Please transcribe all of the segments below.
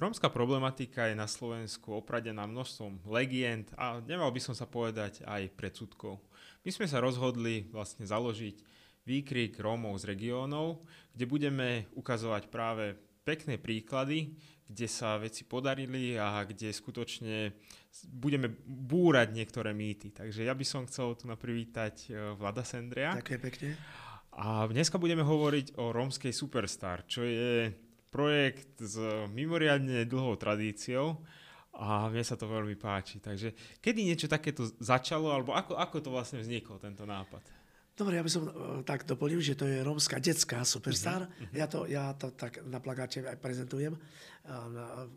Rómska problematika je na Slovensku opradená množstvom legend a nemal by som sa povedať aj predsudkov. My sme sa rozhodli vlastne založiť výkrik Rómov z regiónov, kde budeme ukazovať práve pekné príklady, kde sa veci podarili a kde skutočne budeme búrať niektoré mýty. Takže ja by som chcel tu naprivítať e, Vlada Sendria. Ďakujem pekne. A dneska budeme hovoriť o rómskej Superstar, čo je projekt s mimoriadne dlhou tradíciou a mne sa to veľmi páči. Takže kedy niečo takéto začalo, alebo ako, ako to vlastne vzniklo, tento nápad? Dobre, ja by som uh, tak doplnil, že to je rómska detská superstar. Uh-huh. Ja, to, ja to tak na plagáte aj prezentujem,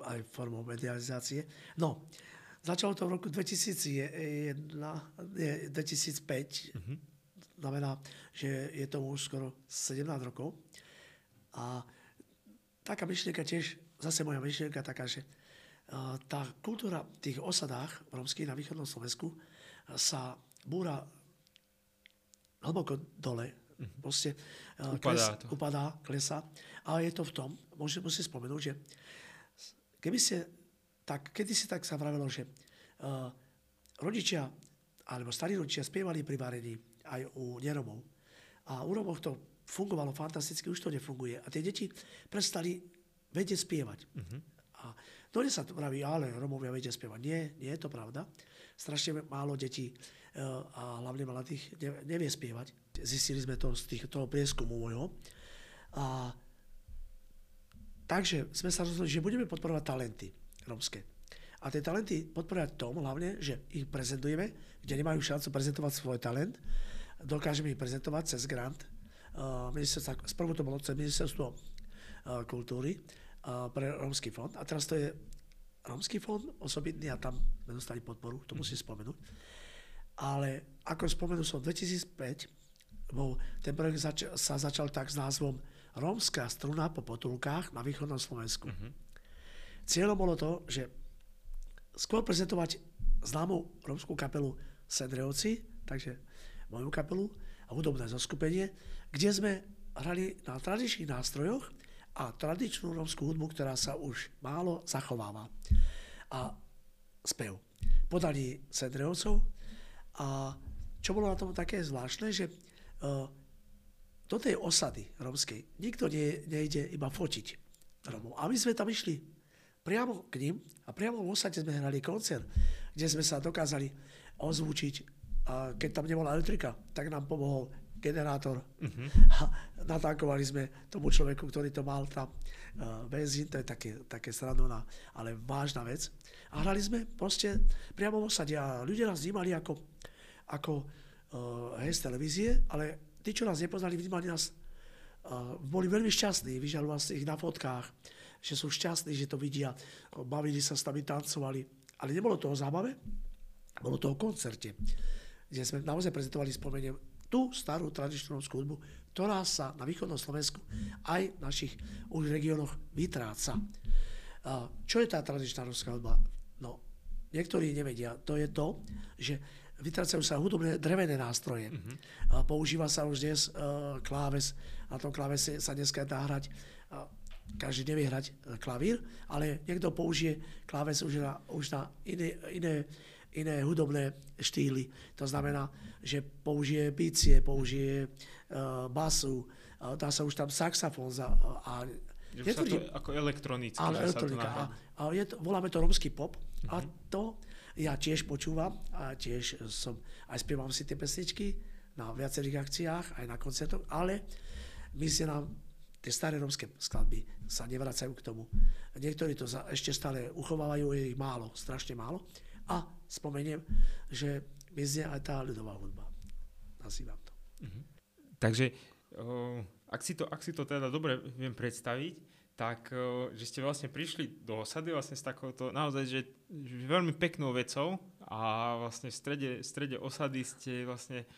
aj formou medializácie. No, začalo to v roku 2001, nie, 2005. Uh-huh. Znamená, že je to už skoro 17 rokov. A taká myšlienka tiež, zase moja myšlienka taká, že tá kultúra v tých osadách romských na východnom Slovensku sa búra hlboko dole. Mhm. Proste upadá, kles, upadá, klesá. A je to v tom, môžem si spomenúť, že keby ste, tak, kedy si tak sa vravelo, že uh, rodičia alebo starí rodičia spievali pri varení aj u neromov. A u Romov to fungovalo fantasticky, už to nefunguje. A tie deti prestali vedieť spievať. Uh-huh. A to sa to praví, ale Romovia vedia spievať. Nie, nie je to pravda. Strašne málo detí e, a hlavne mladých nevie spievať. Zistili sme to z tých, toho prieskumu môjho. A takže sme sa rozhodli, že budeme podporovať talenty romské. A tie talenty podporovať tom hlavne, že ich prezentujeme, kde nemajú šancu prezentovať svoj talent. Dokážeme ich prezentovať cez grant ministerstva, sprvu to bolo cez ministerstvo kultúry pre Rómsky fond a teraz to je Rómsky fond osobitný a tam sme dostali podporu, to musím spomenúť. Ale ako spomenul som, 2005 bol, ten projekt zač- sa začal tak s názvom Rómska struna po potulkách na východnom Slovensku. Uh-huh. Cieľom bolo to, že skôr prezentovať známú rómskú kapelu Sedreovci, takže moju kapelu a hudobné zoskupenie, kde sme hrali na tradičných nástrojoch a tradičnú rómskú hudbu, ktorá sa už málo zachováva. A spev. Podali Sedreovcov a čo bolo na tom také zvláštne, že uh, do tej osady rómskej nikto nie, nejde iba fotiť Rómov. A my sme tam išli priamo k ním a priamo v osade sme hrali koncert, kde sme sa dokázali ozvučiť a keď tam nebola elektrika, tak nám pomohol generátor uh-huh. a natankovali sme tomu človeku, ktorý to mal tam uh, benzín, to je také, také srandovná, ale vážna vec. A hrali sme proste priamo v osade a ľudia nás vnímali ako, ako uh, hej, z televízie, ale tí, čo nás nepoznali, vnímali nás, uh, boli veľmi šťastní, vyžalovali si ich na fotkách, že sú šťastní, že to vidia, bavili sa s nami, tancovali. Ale nebolo to o zábave, bolo to o koncerte, kde sme naozaj prezentovali, spomeniem, tú starú tradičnú rómskú hudbu, ktorá sa na východnom Slovensku aj v našich už regiónoch vytráca. Čo je tá tradičná rómska hudba? No, niektorí nevedia. To je to, že vytrácajú sa hudobné drevené nástroje. Uh-huh. Používa sa už dnes uh, kláves. Na tom klávese sa dneska dá hrať každý nevie hrať e, klavír, ale niekto použije kláves už na, už na iné, iné iné hudobné štýly. To znamená, že použije bicie, použije uh, basu, uh, dá sa už tam saxofón za, a že je to, to ako elektronické. Ale elektronika. A, a je to, voláme to romský pop. Uh-huh. A mhm. to ja tiež počúvam a tiež som, aj spievam si tie pesničky na viacerých akciách, aj na koncertoch, ale my si nám tie staré romské skladby sa nevracajú k tomu. Niektorí to za, ešte stále uchovávajú, je ich málo, strašne málo. A spomeniem, že mizne aj tá ľudová hudba. Nazývam to. Uh-huh. Takže uh, ak, si to, ak si to teda dobre viem predstaviť, tak uh, že ste vlastne prišli do osady vlastne s takouto naozaj, že, že veľmi peknou vecou a vlastne v strede, v strede osady ste vlastne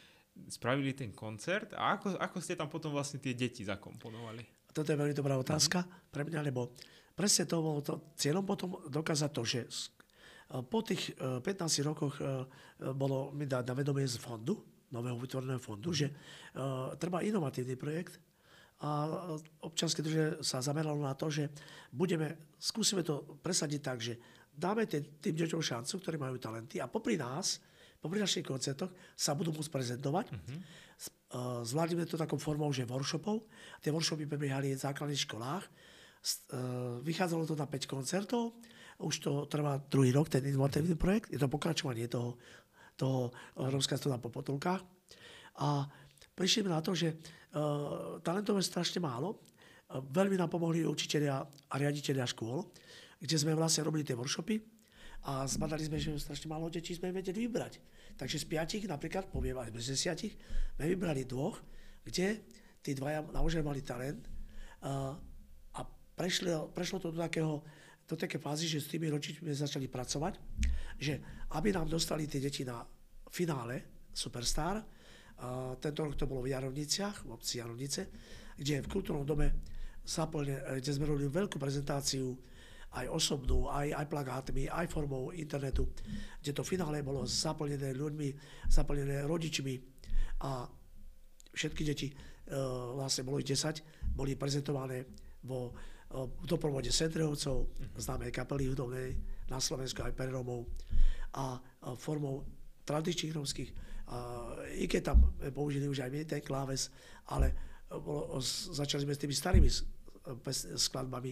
spravili ten koncert a ako, ako ste tam potom vlastne tie deti zakomponovali? Toto je veľmi dobrá otázka uh-huh. pre mňa, lebo presne to bolo to cieľom potom dokázať to, že po tých 15 e, rokoch e, bolo mi dať na vedomie z fondu, nového vytvoreného fondu, že treba inovatívny projekt a občanské druženie sa zameralo na to, že budeme, skúsime to presadiť tak, že dáme tým, deťom šancu, ktorí majú talenty a popri nás, popri našich koncertoch sa budú môcť prezentovať. Uh-huh. Zvládnime to takou formou, že workshopov. Tie workshopy prebiehali v základných školách. Vychádzalo to na 5 koncertov. Už to trvá druhý rok, ten inovatívny projekt. Je to pokračovanie toho, toho Rómska na po potulkách. A prišli na to, že uh, talentov je strašne málo. Uh, veľmi nám pomohli učiteľia a riaditeľia škôl, kde sme vlastne robili tie workshopy a zbadali sme, že strašne málo detí sme vedeli vybrať. Takže z piatich, napríklad, poviem aj z desiatich, sme vybrali dvoch, kde tí dvaja naozaj mali talent uh, a prešlo, prešlo to do takého do také fázy, že s tými rodičmi začali pracovať, že aby nám dostali tie deti na finále Superstar, tento rok to bolo v Jarovniciach, v obci Jarovnice, kde v kultúrnom dome zaplne, kde sme robili veľkú prezentáciu aj osobnú, aj, aj plagátmi, aj formou internetu, kde to finále bolo zaplnené ľuďmi, zaplnené rodičmi. A všetky deti, e, vlastne bolo ich 10, boli prezentované vo v doprovode Sendrehovcov, známej kapely hudobnej na Slovensku aj pre Romov a formou tradičných romských i keď tam použili už aj my ten kláves, ale bolo, začali sme s tými starými skladbami,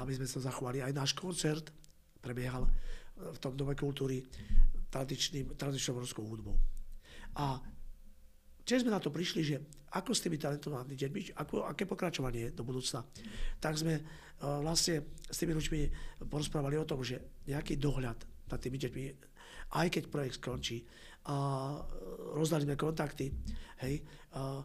aby sme sa zachovali. Aj náš koncert prebiehal v tom Dome kultúry tradičným, tradičnou ruskou hudbou. A tiež sme na to prišli, že ako s tými talentovanými deťmi, ako, aké pokračovanie do budúcna. Tak sme uh, vlastne s tými ľuďmi porozprávali o tom, že nejaký dohľad nad tými deťmi, aj keď projekt skončí, a rozdali sme kontakty. Hej. A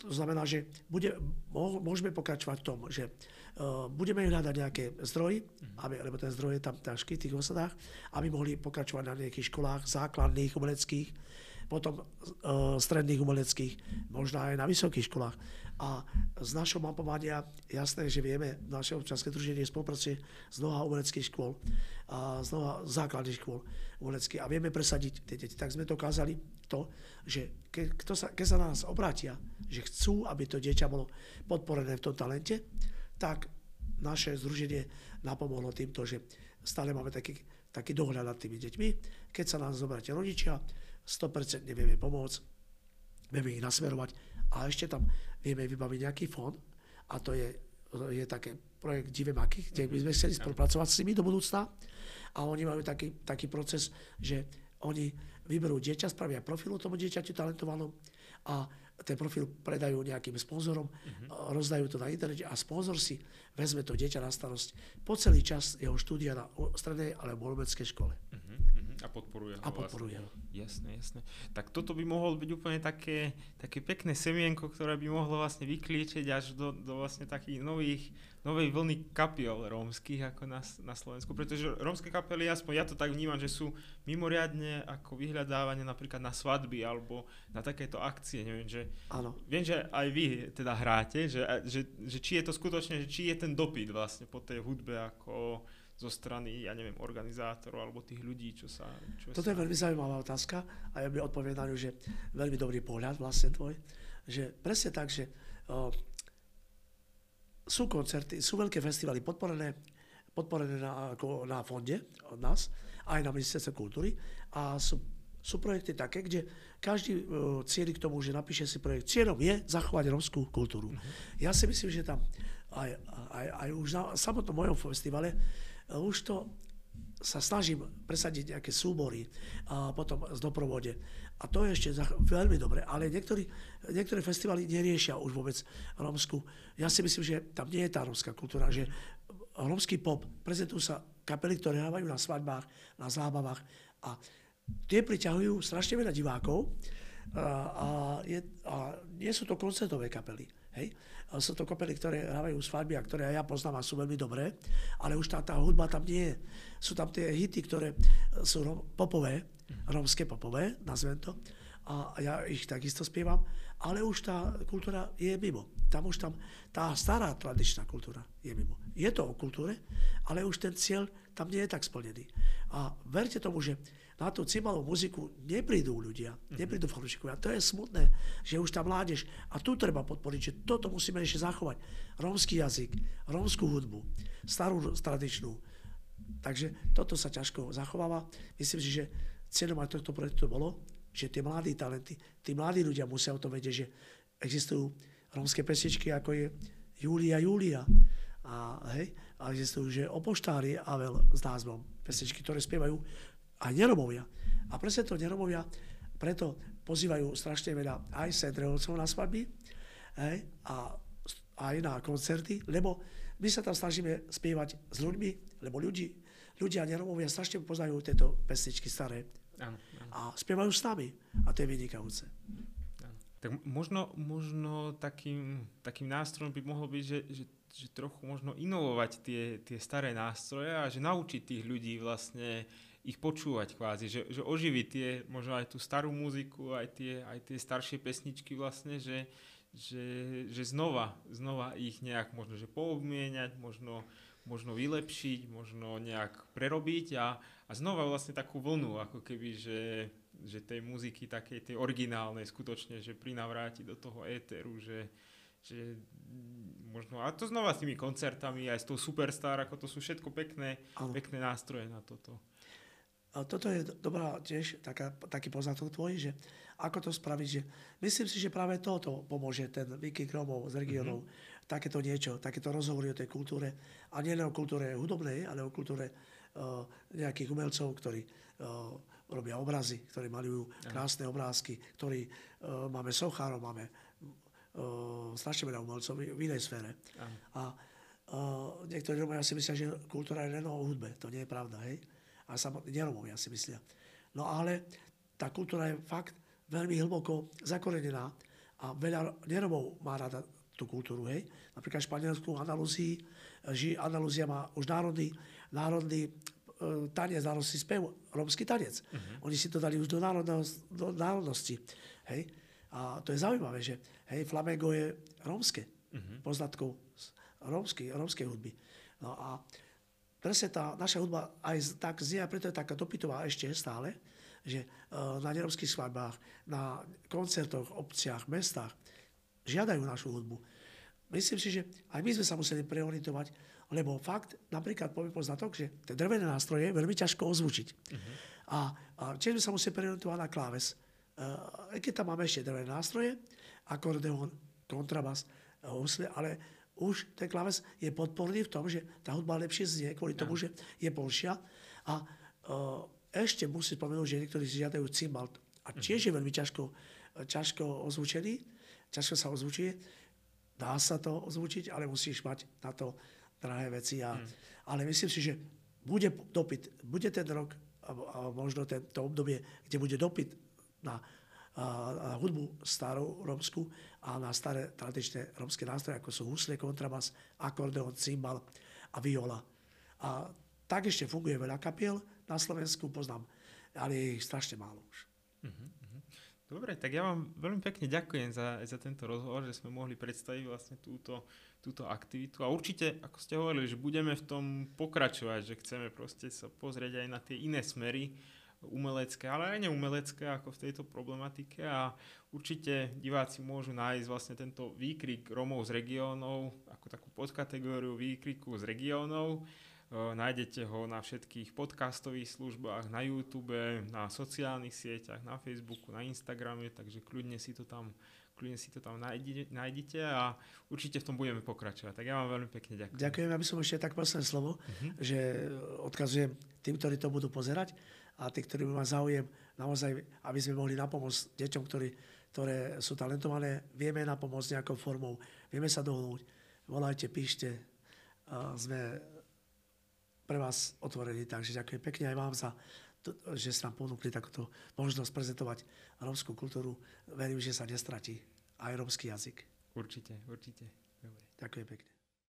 to znamená, že bude, môžeme pokračovať v tom, že uh, budeme hľadať nejaké zdroje, mhm. aby, lebo ten zdroj je tam ťažký v tých osadách, aby mohli pokračovať na nejakých školách základných, umeleckých, potom uh, stredných umeleckých, možno aj na vysokých školách. A z našho mapovania jasné, že vieme, naše občanské druženie spolupracuje s mnoha umeleckých škôl, a z mnoha základných škôl umeleckých a vieme presadiť tie deti. Tak sme dokázali to, že ke, kto sa, keď sa na nás obrátia, že chcú, aby to dieťa bolo podporené v tom talente, tak naše združenie napomohlo týmto, že stále máme taký, taký dohľad nad tými deťmi. Keď sa nás obrátia rodičia, 100% vieme pomôcť, vieme ich nasmerovať a ešte tam vieme vybaviť nejaký fond a to je, je také projekt Divé maky, kde by sme chceli spolupracovať s nimi do budúcna a oni majú taký, taký proces, že oni vyberú dieťa, spravia profilu tomu dieťaťu talentovanom a ten profil predajú nejakým sponzorom, uh-huh. rozdajú to na internete a sponzor si vezme to dieťa na starosť po celý čas jeho štúdia na strednej alebo umeleckej škole. A podporuje ho. A podporuje vlastne. ho. Jasné, jasné. Tak toto by mohlo byť úplne také, také pekné semienko, ktoré by mohlo vlastne vykliečiť až do, do vlastne takých nových, novej vlny kapiel rómskych ako na, na Slovensku. Pretože rómske kapely, aspoň ja to tak vnímam, že sú mimoriadne ako vyhľadávanie napríklad na svadby alebo na takéto akcie. Neviem, že, Áno. Viem, že aj vy teda hráte, že, že, že či je to skutočne, že či je ten dopyt vlastne po tej hudbe ako zo strany, ja neviem, organizátorov alebo tých ľudí, čo sa... Čo Toto sa... je veľmi zaujímavá otázka a ja by ňu, že veľmi dobrý pohľad vlastne tvoj, že presne tak, že o, sú koncerty, sú veľké festivaly podporené, podporené na, ako na fonde od nás, aj na ministerstve kultúry a sú, sú projekty také, kde každý uh, cieľi k tomu, že napíše si projekt. Cieľom je zachovať romskú kultúru. Uh-huh. Ja si myslím, že tam aj, aj, aj už na samotnom mojom festivale už to sa snažím presadiť nejaké súbory a potom z doprovode. A to je ešte veľmi dobre, ale niektorí, niektoré festivaly neriešia už vôbec rómsku. Ja si myslím, že tam nie je tá rómska kultúra, že rómsky pop, prezentujú sa kapely, ktoré hrávajú na svadbách, na zábavách a tie priťahujú strašne veľa divákov a, a, je, a nie sú to koncertové kapely. Hej? Sú to kapely, ktoré hrávajú svadby a ktoré ja poznám a sú veľmi dobré, ale už tá, tá hudba tam nie je. Sú tam tie hity, ktoré sú rom, popové, romské popové, nazvem to, a ja ich takisto spievam, ale už tá kultúra je mimo. tam už tam tá stará tradičná kultúra je mimo. Je to o kultúre, ale už ten cieľ tam nie je tak splnený. A verte tomu, že na tú cymbalovú muziku neprídu ľudia, mhm. neprídu fanúšikovia. To je smutné, že už tá mládež, a tu treba podporiť, že toto musíme ešte zachovať. Rómsky jazyk, rómskú hudbu, starú tradičnú. Takže toto sa ťažko zachováva. Myslím si, že cieľom aj tohto projektu bolo, že tie mladí talenty, tí mladí ľudia musia o tom vedieť, že existujú rómske pesničky, ako je Julia Julia. A, hej, a existujú, že opoštári Avel s názvom pesničky, ktoré spievajú aj neromovia. A presne to neromovia, preto pozývajú strašne veľa aj sedreholcov na svadby hej, a aj na koncerty, lebo my sa tam snažíme spievať s ľuďmi, lebo ľudí, ľudia neromovia strašne poznajú tieto pesničky staré. Áno, áno. A spievajú s nami. A to je vynikajúce. Tak možno, možno takým, takým nástrojom by mohlo byť, že, že, že trochu možno inovovať tie, tie staré nástroje a že naučiť tých ľudí vlastne ich počúvať kvázi, že, že oživiť tie, možno aj tú starú muziku, aj tie, aj tie staršie pesničky vlastne, že, že, že znova, znova ich nejak možno že poobmieniať, možno, možno vylepšiť, možno nejak prerobiť a, a znova vlastne takú vlnu, ako keby, že, že tej muziky takej tej originálnej skutočne, že prinavráti do toho éteru, že, že možno, a to znova s tými koncertami, aj s tou Superstar, ako to sú všetko pekné, pekné nástroje na toto. A toto je dobrá tiež taká, taký poznatok tvoj, že ako to spraviť, že myslím si, že práve toto pomôže ten Vicky Kromov z regionov, mm-hmm. takéto niečo, takéto rozhovory o tej kultúre a nie len o kultúre hudobnej, ale o kultúre uh, nejakých umelcov, ktorí uh, robia obrazy, ktorí malujú krásne obrázky, ktorí uh, máme sochárov, máme uh, strašne veľa umelcov v inej sfére. A uh, niektorí ľudia si myslia, že kultúra je len o hudbe. To nie je pravda, hej? A samotní neromovia si myslia. No ale tá kultúra je fakt veľmi hlboko zakorenená a veľa neromov má rada tú kultúru. Hej. Napríklad v Španielsku, Andalúzii, ži, Andalúzia má už národný, národný e, tanec, národný spev, romský tanec. Uh-huh. Oni si to dali už do, do národnosti. Hej. A to je zaujímavé, že hej, flamengo je rómske, uh-huh. poznatkov rómskej, rómskej hudby. No a presne tá naša hudba aj tak znie, preto je taká dopytová ešte stále, že e, na neromských svadbách, na koncertoch, obciach, mestách žiadajú našu hudbu. Myslím si, že aj my sme sa museli preorientovať, lebo fakt, napríklad poviem poznatok, že tie drevené nástroje je veľmi ťažko ozvučiť. Uh-huh. A, a tiež sme sa museli preorientovať na kláves. Uh, keď tam máme ešte drevené nástroje, akordeón, kontrabas, husle, ale už ten klaves je podporný v tom, že tá hudba lepšie znie, kvôli tomu, že je polšia. A uh, ešte musím spomenúť, že niektorí si žiadajú cymbal. A mhm. tiež je veľmi ťažko, ťažko ozvučený, ťažko sa ozvučuje. Dá sa to ozvučiť, ale musíš mať na to drahé veci. A, mm. Ale myslím si, že bude dopyt, bude ten rok, a, a možno to obdobie, kde bude dopyt na a hudbu starú rómsku a na staré tradičné rómske nástroje, ako sú husle, kontrabas, akordeon, cymbal a viola. A tak ešte funguje veľa kapiel na Slovensku, poznám, ale je ich strašne málo už. Uh-huh, uh-huh. Dobre, tak ja vám veľmi pekne ďakujem za, za tento rozhovor, že sme mohli predstaviť vlastne túto, túto aktivitu. A určite, ako ste hovorili, že budeme v tom pokračovať, že chceme proste sa pozrieť aj na tie iné smery, umelecké, ale aj neumelecké ako v tejto problematike a určite diváci môžu nájsť vlastne tento výkrik Romov z regiónov ako takú podkategóriu výkriku z regiónov. E, nájdete ho na všetkých podcastových službách, na YouTube, na sociálnych sieťach, na Facebooku, na Instagrame, takže kľudne si to tam kľudne si to tam nájdete a určite v tom budeme pokračovať. Tak ja vám veľmi pekne ďakujem. Ďakujem, aby som ešte tak posledné slovo, uh-huh. že odkazujem tým, ktorí to budú pozerať, a tí, ktorí by ma záujem, naozaj, aby sme mohli napomôcť deťom, ktorí, ktoré sú talentované, vieme napomôcť nejakou formou, vieme sa dohnúť, volajte, píšte, a sme pre vás otvorení, takže ďakujem pekne aj vám za to, že ste nám ponúkli takúto možnosť prezentovať rómskú kultúru. Verím, že sa nestratí aj rómsky jazyk. Určite, určite. Dobre. Ďakujem pekne.